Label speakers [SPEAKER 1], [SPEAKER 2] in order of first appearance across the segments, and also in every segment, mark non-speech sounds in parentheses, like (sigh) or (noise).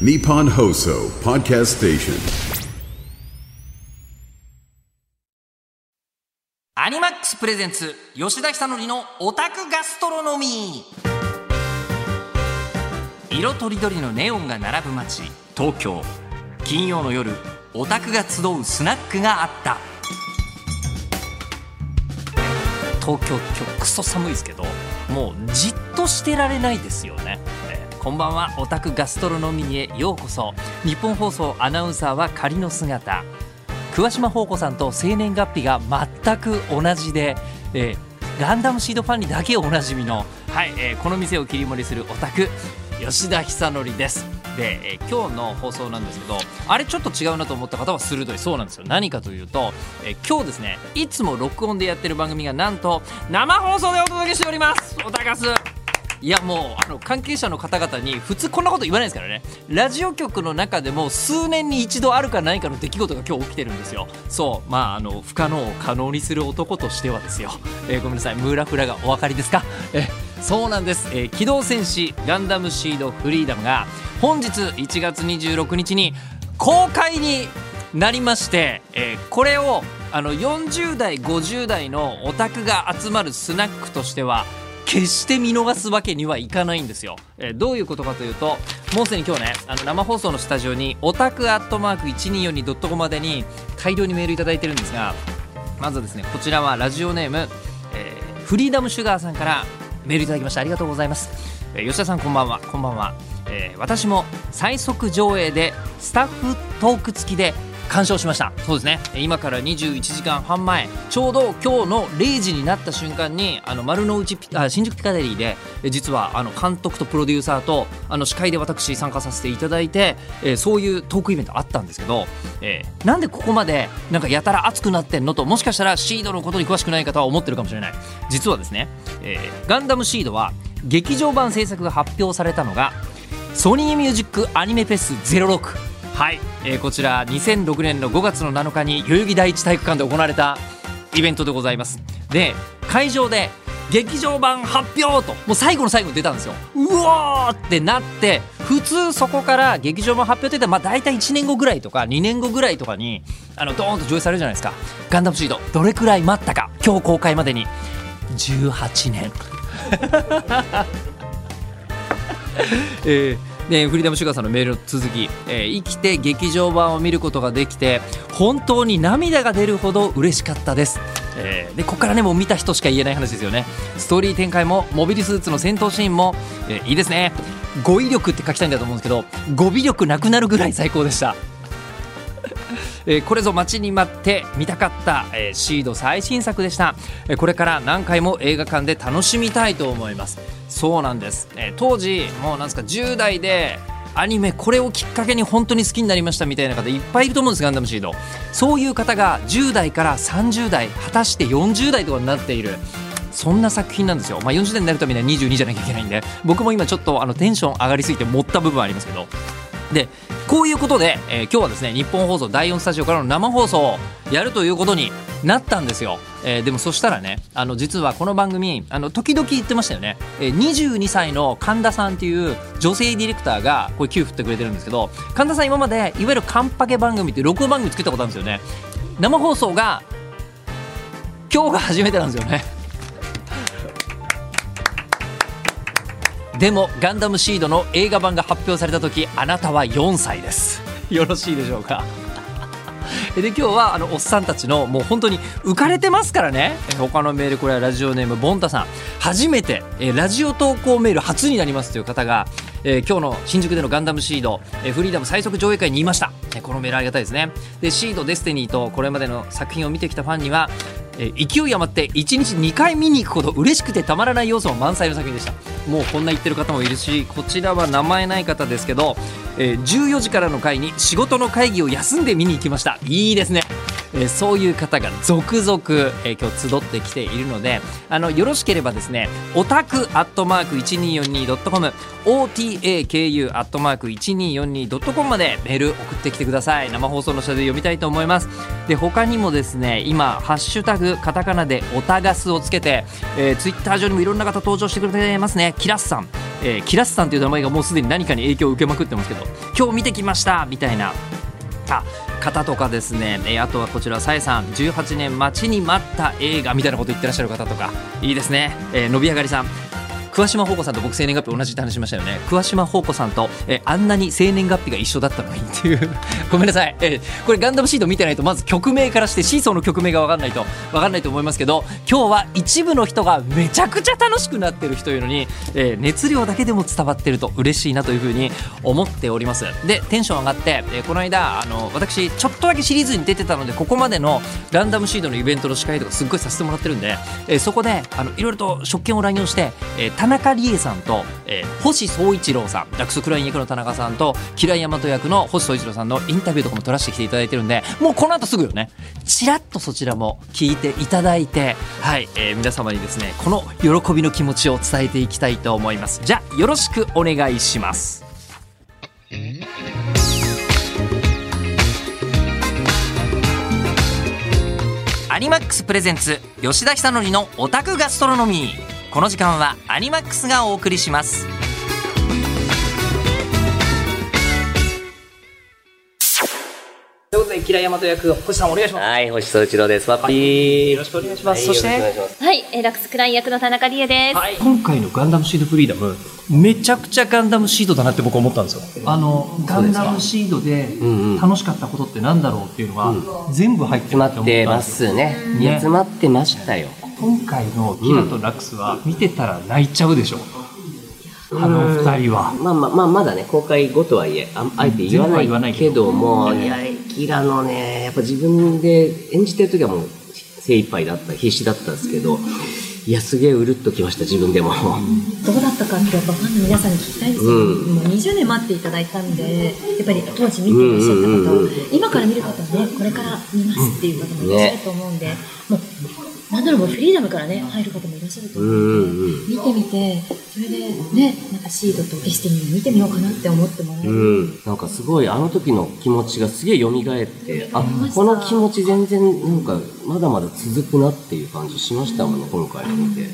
[SPEAKER 1] Nippon Hoso Podcast Station.
[SPEAKER 2] アニマックスプレゼンツ吉田久典のオタクガストロノミ。ー色とりどりのネオンが並ぶ街東京。金曜の夜オタクが集うスナックがあった。東京今日クソ寒いですけどもうじっとしてられないですよね、こんばんは。オタクガストロノミーへようこそ。日本放送アナウンサーは仮の姿。桑島宝子さんと生年月日が全く同じで、えーガンダムシードファンにだけおなじみの、はいえーこの店を切り盛りするオタク吉田久典です。で、えー今日の放送なんですけどあれちょっと違うなと思った方は鋭い。そうなんですよ。何かというと、えー今日ですねいつも録音でやってる番組がなんと生放送でお届けしております。オタガス。いやもうあの関係者の方々に普通こんなこと言わないですからね。ラジオ局の中でも数年に一度あるかないかの出来事が今日起きてるんですよ。そう。まああの不可能を可能にする男としてはですよ、えーごめんなさい。ムーラフラがお分かりですか？えそうなんです、えー機動戦士ガンダムシードフリーダムが本日1月26日に公開になりまして、えーこれをあの40代50代のオタクが集まるスナックとしては決して見逃すわけにはいかないんですよ、えーどういうことかというともうすでに今日ねあの生放送のスタジオにオタクアットマーク 1242.com までに大量にメールいただいてるんですがまずですねこちらはラジオネーム、えーフリーダムシュガーさんからメールいただきました。ありがとうございます、えー吉田さんこんばんは。こんばんは、えー私も最速上映でスタッフトーク付きで鑑賞しました。そうですね。今から21時間半前ちょうど今日の0時になった瞬間にあの丸の内あ新宿ピカデリーで実はあの監督とプロデューサーとあの司会で私参加させていただいて、えーそういうトークイベントあったんですけど、えーなんでここまでなんかやたら熱くなってんのともしかしたらシードのことに詳しくない方は思ってるかもしれない。実はですね、えーガンダムシードは劇場版制作が発表されたのがソニーミュージックアニメフェス06はい、えーこちら2006年の5月の7日に代々木第一体育館で行われたイベントでございます。で会場で劇場版発表ともう最後の最後に出たんですよ。うわーってなって普通そこから劇場版発表って言ったらまあ大体1年後ぐらいとか2年後ぐらいとかにあのドーンと上映されるじゃないですか。ガンダムシードどれくらい待ったか今日公開までに。18年。(laughs) えーでフリーダムシュガーさんのメールの続き、えー生きて劇場版を見ることができて本当に涙が出るほど嬉しかったです、えーでここからねもう見た人しか言えない話ですよね。ストーリー展開もモビルスーツの戦闘シーンも、えーいいですね。語彙力って書きたいんだと思うんですけど語尾力なくなるぐらい最高でした。(laughs) えーこれぞ待ちに待って見たかった、えーシード最新作でした、えーこれから何回も映画館で楽しみたいと思います。そうなんです、えー当時もうなんですか10代でアニメこれをきっかけに本当に好きになりましたみたいな方いっぱいいると思うんですガンダムシード。そういう方が10代から30代果たして40代とかになっている。そんな作品なんですよ、まあ、40代になるためには22じゃなきゃいけないんで。僕も今ちょっとあのテンション上がりすぎて持った部分ありますけど。でこういうことで、えー今日はですね日本放送第4スタジオからの生放送をやるということになったんですよ、えーでもそしたらねあの実はこの番組あの時々言ってましたよね、えー22歳の神田さんっていう女性ディレクターがこれ給付ってくれてるんですけど神田さん今までいわゆるカンパケ番組って録音番組作ったことあるんですよね。生放送が今日が初めてなんですよね。でもガンダムシードの映画版が発表された時あなたは4歳です。よろしいでしょうか？(laughs) で今日はあのおっさんたちのもう本当に浮かれてますからね。他のメールこれはラジオネームボンタさん。初めてえラジオ投稿メール初になりますという方が、えー今日の新宿でのガンダムシード、えフリーダム最速上映会にいました、えこのメールありがたいですね。でシードデスティニーとこれまでの作品を見てきたファンにはえ勢い余って1日2回見に行くほど嬉しくてたまらない要素も満載の作品でした。もうこんな言ってる方もいるしこちらは名前ない方ですけど、えー14時からの会に仕事の会議を休んで見に行きました。いいですね。えーそういう方が続々、えー今日集ってきているのであのよろしければですねオタクアットマーク 1242.com otaku アットマーク 1242.com までメール送ってきてください。生放送の下で読みたいと思います。で他にもですね今ハッシュタグカタカナでオタガスをつけて、えー、ツイッター上にもいろんな方登場してくれてますね。キラスさん、えーキラスさんという名前がもうすでに何かに影響を受けまくってますけど今日見てきましたみたいな。あ方とかですね、えあとはこちらさえさん18年待ちに待った映画みたいなこと言ってらっしゃる方とかいいですね、えー、伸び上がりさん桑島宝子さんと僕生年月日同じって話しましたよね。桑島宝子さんと、えあんなに生年月日が一緒だったのにっていう。(laughs) ごめんなさい、えこれガンダムシード見てないとまず曲名からしてシーソーの曲名が分かんないと分かんないと思いますけど今日は一部の人がめちゃくちゃ楽しくなってる人いうのに、え熱量だけでも伝わってると嬉しいなというふうに思っております。でテンション上がって、えこの間あの私ちょっとだけシリーズに出てたのでここまでのガンダムシードのイベントの司会とかすっごいさせてもらってるんで、えーそこであのいろいろと職権を乱用して、えー田中理恵さんと、えー星総一郎さんダックスクライン役の田中さんとキライヤマト役の星総一郎さんのインタビューとかも撮らせてきていただいてるんでもうこの後すぐよね。ちらっとそちらも聞いていただいてはい、えー皆様にですねこの喜びの気持ちを伝えていきたいと思います。じゃあよろしくお願いします。アニマックスプレゼンツ吉田久典のオタクガストロノミーこの時間はアニマックスがお送りします。ということでキラヤマト役星さんお願いします。
[SPEAKER 3] はい、星総一郎です。パッピー。
[SPEAKER 2] よろしくお願いします、そして
[SPEAKER 3] はい
[SPEAKER 4] えーラックスクライン役の田中理恵です。
[SPEAKER 2] はい、今回のガンダムシードフリーダムめちゃくちゃガンダムシードだなって僕思ったんですよ。あのガンダムシードで
[SPEAKER 3] んうん
[SPEAKER 2] 楽しかったことってなんだろうっていうのが全部入って
[SPEAKER 3] 詰
[SPEAKER 2] る
[SPEAKER 3] まってますね。いや、詰まってましたよ。
[SPEAKER 2] 今回のキラとラックスは見てたら泣いちゃうでしょ、あの二人は。
[SPEAKER 3] まあまあまあ、まだね、公開後とはいえ、ああえて言わな
[SPEAKER 2] い
[SPEAKER 3] い
[SPEAKER 2] けど
[SPEAKER 3] けど。も、いや、キラのね、やっぱ自分で演じてる時はもう精一杯だった、必死だったんですけど、いや、すげえうるっときました、自分でも。
[SPEAKER 4] どうだったかってやっぱファンの皆さんに聞きたいですよ、
[SPEAKER 3] うん。
[SPEAKER 4] もう20年待っていただいたんで、やっぱり当時見ていらっしゃった方、
[SPEAKER 3] うんうんうん
[SPEAKER 4] 今から見る方はね、これから見ますっていう方もいらっしゃると思うんで、もう、なんだろう、もうフリーダムからね、入る方もいらっしゃると思
[SPEAKER 3] うん
[SPEAKER 4] うんで。見てみて、それでね、なんかシードとデスティニーを見てみようかなって思ってもらえる。
[SPEAKER 3] うん、なんかすごいあの時の気持ちがすげえ蘇ってあこの気持ち全然なんかまだまだ続くなっていう感じしましたもんね今回見て、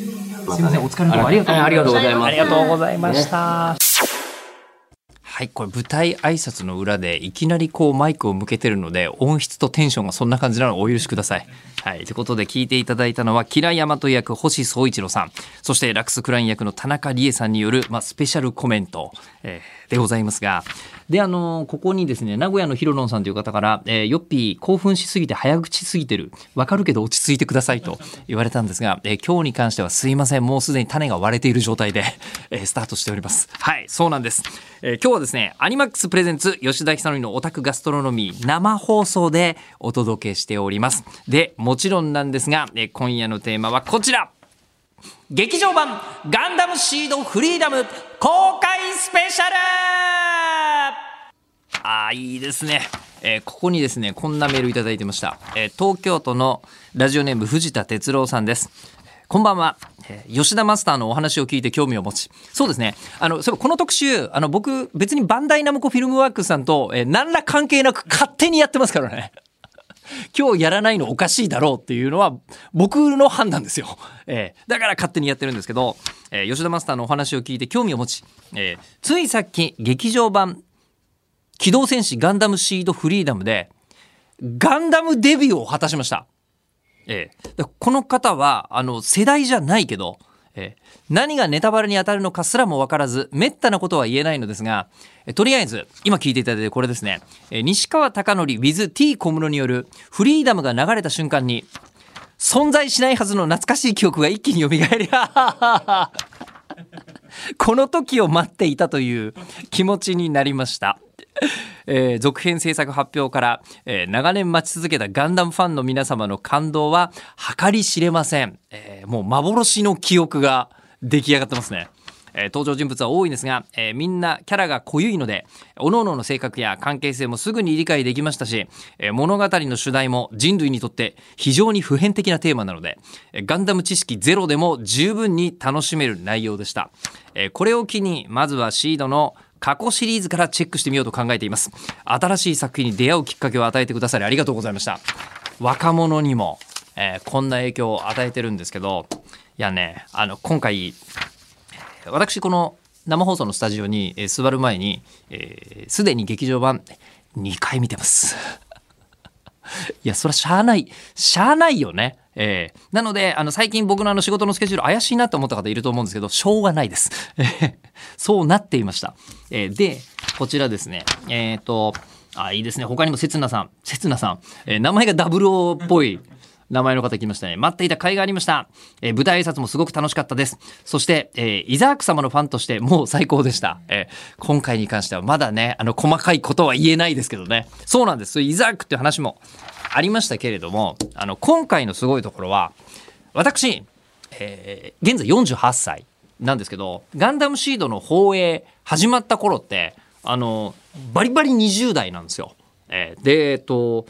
[SPEAKER 3] ます
[SPEAKER 2] いませんお疲れ様ありがとう
[SPEAKER 3] ありがとうございます
[SPEAKER 2] ありがとうございました。はい、これ舞台挨拶の裏でいきなりこうマイクを向けてるので音質とテンションがそんな感じなのをお許しください。はい、ということで聞いていただいたのは吉良大和役星宗一郎さんそしてラックスクライン役の田中理恵さんによる、まあ、スペシャルコメント、えーでございますがであのここにですね名古屋のヒロロンさんという方から、えーヨッピー興奮しすぎて早口すぎてる。わかるけど落ち着いてくださいと言われたんですが、えー今日に関してはすいません。もうすでに種が割れている状態で、えースタートしております。はいそうなんです、え今日はですねアニマックスプレゼンツ吉田久典のオタクガストロノミー生放送でお届けしております。でもちろんなんですが、え今夜のテーマはこちら。劇場版ガンダムシードフリーダム公開スペシャルあーいいですね、えーここにですねこんなメールいただいてました、えー東京都のラジオネーム藤田哲郎さんです。こんばんは、え吉田マスターのお話を聞いて興味を持ち。そうですね。あのそうこの特集あの僕別にバンダイナムコフィルムワークスさんと、えー何ら関係なく勝手にやってますからね。(laughs) 今日やらないのおかしいだろうっていうのは僕の判断ですよ。えーだから勝手にやってるんですけど、えー吉田マスターのお話を聞いて興味を持ち、えーついさっき劇場版機動戦士ガンダムシードフリーダムでガンダムデビューを果たしました。ええこの方はあの世代じゃないけど、ええ何がネタバレに当たるのかすらも分からずめったなことは言えないのですがえとりあえず今聞いていただいてこれですねえ西川貴教 WithT 小室によるフリーダムが流れた瞬間に存在しないはずの懐かしい記憶が一気に蘇り (laughs) この時を待っていたという気持ちになりました。(laughs) えー続編制作発表から、えー長年待ち続けたガンダムファンの皆様の感動は計り知れません、えーもう幻の記憶が出来上がってますね、えー登場人物は多いんですが、えーみんなキャラが濃ゆいので各々の性格や関係性もすぐに理解できましたし、えー物語の主題も人類にとって非常に普遍的なテーマなのでえガンダム知識ゼロでも十分に楽しめる内容でした、えこれを機にまずはシードの過去シリーズからチェックしてみようと考えています新しい作品に出会うきっかけを与えてくださりありがとうございました若者にも、えーこんな影響を与えてるんですけどいやねあの今回私この生放送のスタジオに、えー座る前にえーすで、に劇場版2回見てます。いやそれはしゃあないしゃあないよね。えーなのであの最近僕のあの仕事のスケジュール怪しいなと思った方いると思うんですけどしょうがないです。えーそうなっていました。えーでこちらですね。えっ、とあいいですね。他にもせつなさん。せつなさん、えー名前がダブルオっぽい。名前の方来ましたね。待っていた甲斐がありました。えー舞台挨拶もすごく楽しかったです。そして、えーイザーク様のファンとしてもう最高でした。えー今回に関してはまだね、あの、細かいことは言えないですけどね。そうなんです。イザークっていう話もありましたけれども、あの、今回のすごいところは、私、えー現在48歳なんですけど、ガンダムシードの放映始まった頃って、あの、バリバリ20代なんですよ。えーで、えっと、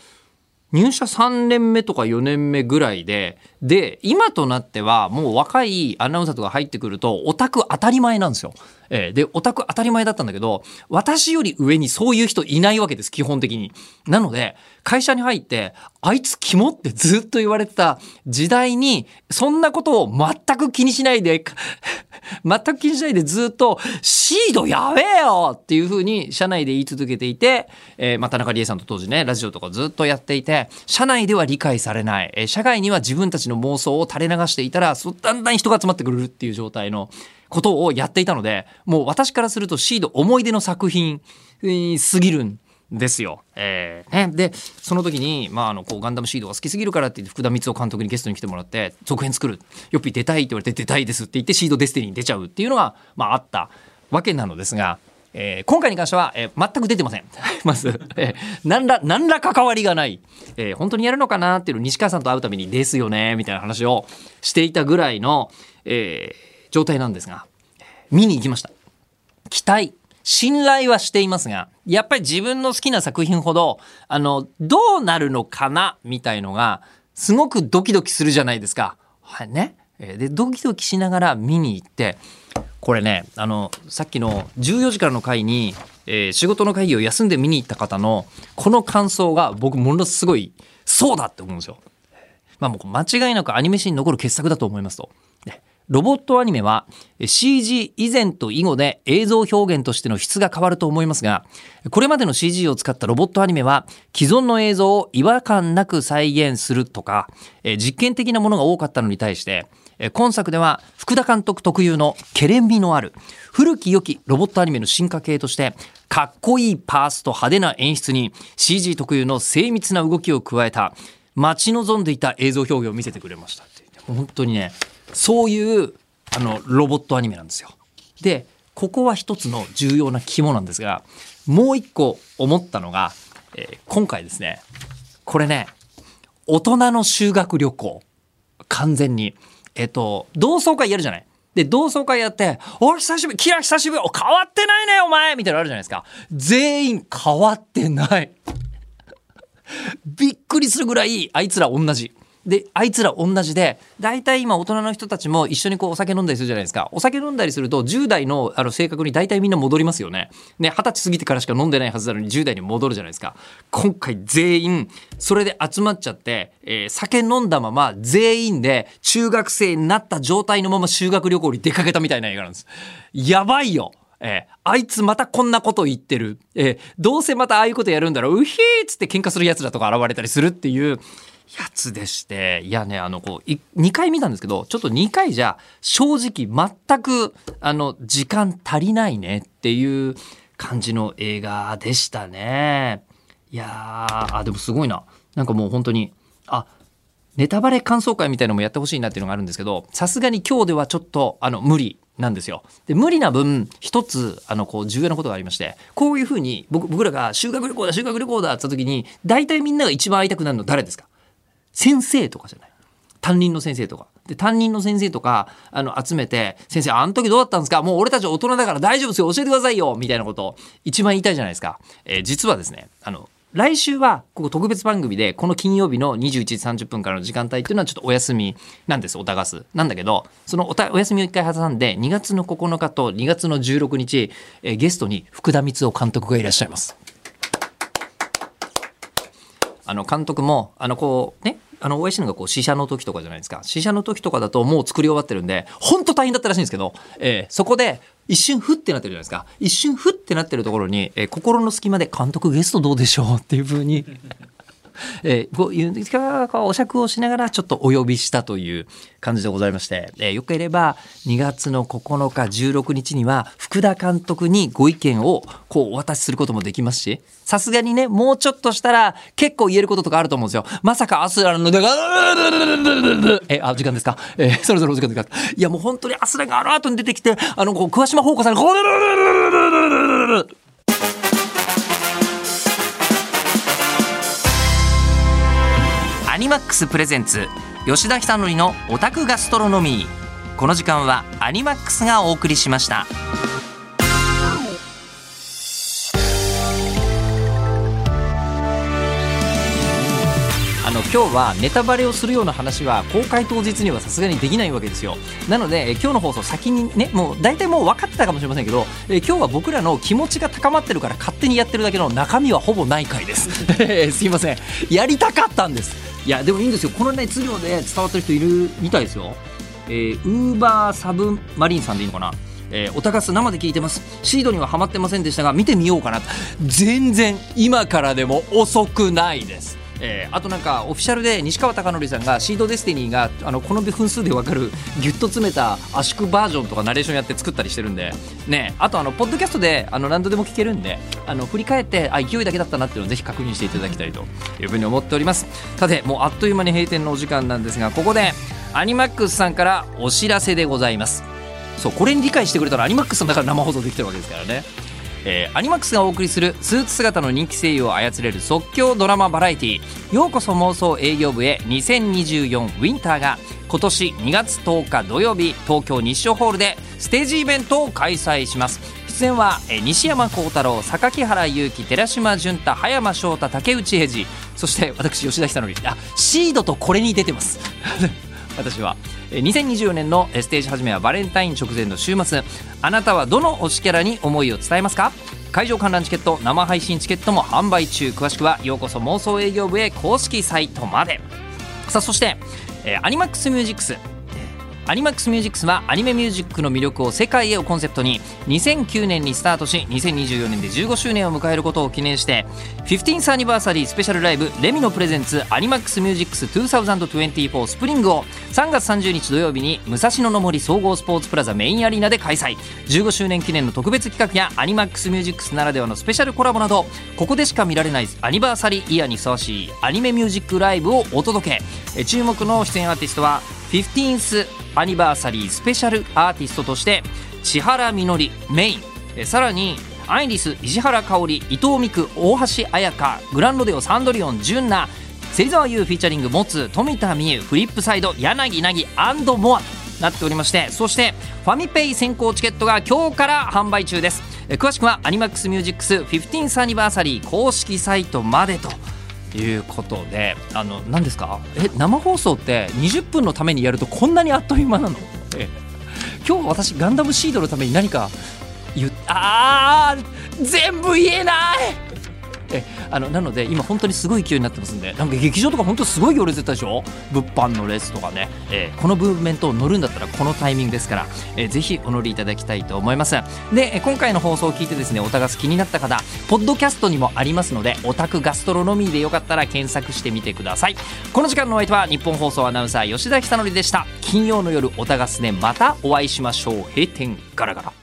[SPEAKER 2] 入社3年目とか4年目ぐらいで、で、今となってはもう若いアナウンサーとか入ってくると、オタク当たり前なんですよ。えーで、オタク当たり前だったんだけど、私より上にそういう人いないわけです、基本的に。なので、会社に入って、あいつキモってずっと言われてた時代に、そんなことを全く気にしないで、(laughs) 全く気にしないでずっと、シードやべえよ！っていうふうに社内で言い続けていて、えーまあ、田中理恵さんと当時ね、ラジオとかずっとやっていて、社内では理解されない、えー社外には自分たちの妄想を垂れ流していたら、だんだん人が集まってくるっていう状態のことをやっていたので、もう私からするとシード思い出の作品に過ぎるんですよ。えーね、でその時に、まあ、あのこうガンダムシードが好きすぎるからってって福田光雄監督にゲストに来てもらって続編作るよっぴ出たいって言われて出たいですって言ってシードデスティニーに出ちゃうっていうのが、まあ、あったわけなのですが。えー今回に関しては、えー全く出てません。(laughs) まず、えー何ら、何ら関わりがない。えー本当にやるのかなっていうの西川さんと会うたびにですよね、みたいな話をしていたぐらいの、えー状態なんですが、見に行きました。期待信頼はしていますがやっぱり自分の好きな作品ほどあのどうなるのかなみたいのがすごくドキドキするじゃないですか。はいね、でドキドキしながら見に行ってこれねあのさっきの14時からの回に、えー仕事の会議を休んで見に行った方のこの感想が僕ものすごいそうだって思うんですよ。まあもう間違いなくアニメ史に残る傑作だと思いますと。ロボットアニメは CG 以前と以後で映像表現としての質が変わると思いますが、これまでの CG を使ったロボットアニメは既存の映像を違和感なく再現するとか、実験的なものが多かったのに対して、今作では福田監督特有のケレン味のある古き良きロボットアニメの進化系としてかっこいいパースと派手な演出に CG 特有の精密な動きを加えた待ち望んでいた映像表現を見せてくれましたって。本当にねそういうあのロボットアニメなんですよ。でここは一つの重要な肝なんですがもう一個思ったのが、えー今回ですねこれね大人の修学旅行。完全に。えっ、と同窓会やるじゃない。で同窓会やって「お久しぶりキラ久しぶりお変わってないねお前」みたいなのあるじゃないですか。全員変わってない。びっくりするぐらいあいつら同じ。であいつら同じで大体今大人の人たちも一緒にこうお酒飲んだりするじゃないですか。お酒飲んだりすると10代のあの性格に大体みんな戻りますよね。二十歳過ぎてからしか飲んでないはずなのに10代に戻るじゃないですか。今回全員それで集まっちゃって、えー酒飲んだまま全員で中学生になった状態のまま修学旅行に出かけたみたいな映画なんです。やばいよ。えーあいつまたこんなこと言ってる。えーどうせまたああいうことやるんだろう。うひーっつって喧嘩する奴らとか現れたりするっていうやつでして。いやね、あの、こう、2回見たんですけど、ちょっと2回じゃ正直全く、あの、時間足りないねっていう感じの映画でしたね。いやー、あ、でもすごいな。なんかもう本当に、あ、ネタバレ感想会みたいのもやってほしいなっていうのがあるんですけどさすがに今日ではちょっとあの無理なんですよ。で無理な分一つあのこう重要なことがありましてこういうふうに僕僕らが修学旅行だ修学旅行だって言った時に大体みんなが一番会いたくなるの誰ですか？先生とかじゃない。担任の先生とか。で担任の先生とかあの集めて「先生あの時どうだったんですか？もう俺たち大人だから大丈夫ですよ。教えてくださいよ」みたいなことを一番言いたいじゃないですか。えー実はですねあの来週はここ特別番組でこの金曜日の21時30分からの時間帯っていうのはちょっとお休みなんです。おたがす。なんだけどそのおたお休みを一回挟んで2月の9日と2月の16日、えーゲストに福田光雄監督がいらっしゃいます。あの監督もあのこうねあの OSN がこう試写の時とかじゃないですか。試写の時とかだともう作り終わってるんで本当大変だったらしいんですけど、えーそこで一瞬ふってなってるじゃないですか。一瞬ふってなってるところに、えー心の隙間で監督ゲストどうでしょう？っていうふうにえー、こういうこうお酌をしながらちょっとお呼びしたという感じでございまして、えーよければ2月の9日16日には福田監督にご意見をこうお渡しすることもできますしさすがにねもうちょっとしたら結構言えることとかあると思うんですよ。まさかアスラのでえあ時間ですか、えーそろそろお時間ですか？いやもう本当にアスラがあの後に出てきてあのこう桑島宝子さんがニマックスプレゼンツ吉田久典のオタクガストロノミー。この時間はアニマックスがお送りしました。あの今日はネタバレをするような話は公開当日にはさすがにできないわけですよ。なので今日の放送先にねもう大体もう分かってたかもしれませんけどえ今日は僕らの気持ちが高まってるから勝手にやってるだけの中身はほぼない回です。(laughs) すいません。やりたかったんです。いやでもいいんですよ。この熱量で伝わってる人いるみたいですよ。えー、ウーバーサブマリンさんでいいのかな？えー、おたかす生で聞いてます。シードにはハマってませんでしたが見てみようかな。全然今からでも遅くないです。えーあとなんかオフィシャルで西川貴教さんがシードデスティニーがあのこの分数で分かるギュッと詰めた圧縮バージョンとかナレーションやって作ったりしてるんでね。あとあのポッドキャストであの何度でも聞けるんであの振り返ってあ勢いだけだったなっていうのをぜひ確認していただきたいというふうに思っております。さてもうあっという間に閉店のお時間なんですがここでアニマックスさんからお知らせでございます。そうこれに理解してくれたらアニマックスさんだから生放送できてるわけですからね。えーアニマックスがお送りするスーツ姿の人気声優を操れる即興ドラマバラエティー。ようこそ妄想営業部へ。2024ウィンターが今年2月10日土曜日東京日照ホールでステージイベントを開催します。出演は、えー西山幸太郎榊原裕樹寺島純太葉山翔太竹内平次そして私吉田久典。あシードとこれに出てます。(laughs) 私は。2024年のステージ始めはバレンタイン直前の週末あなたはどの推しキャラに思いを伝えますか？会場観覧チケット生配信チケットも販売中。詳しくはようこそ妄想営業部へ公式サイトまで。さあそして、えーアニマックスミュージックス。アニマックスミュージックスはアニメミュージックの魅力を世界へをコンセプトに2009年にスタートし2024年で15周年を迎えることを記念して 15th アニバーサリースペシャルライブレミのプレゼンツアニマックスミュージックス2024スプリングを3月30日土曜日に武蔵野の森総合スポーツプラザメインアリーナで開催。15周年記念の特別企画やアニマックスミュージックスならではのスペシャルコラボなどここでしか見られないアニバーサリーイヤーにふさわしいアニメミュージックライブをお届け。注目の出演アーティストは 15th アニバーサリースペシャルアーティストとして千原みのりメイン。えさらにアイリス石原香織伊藤美久大橋彩香グランロデオサンドリオン純奈芹沢優フィーチャリング持つ富田美優フリップサイド柳凪モアとなっておりましてそしてファミペイ先行チケットが今日から販売中です。詳しくはアニマックスミュージックス 15th アニバーサリー公式サイトまでということであの何ですか？え生放送って20分のためにやるとこんなにあっという間なの？え今日私ガンダムシードのために何か言っあー全部言えない！えあのなので今本当にすごい勢いになってますんでなんか劇場とか本当すごい行列だったでしょ？物販の列とかね、えーこのムーブメントを乗るんだったらこのタイミングですから、えーぜひお乗りいただきたいと思います。でえ今回の放送を聞いてですねオタガス気になった方ポッドキャストにもありますのでオタクガストロノミーでよかったら検索してみてください。この時間のお相手は日本放送アナウンサー吉田久典でした。金曜の夜オタガスでまたお会いしましょう。閉店ガラガラ。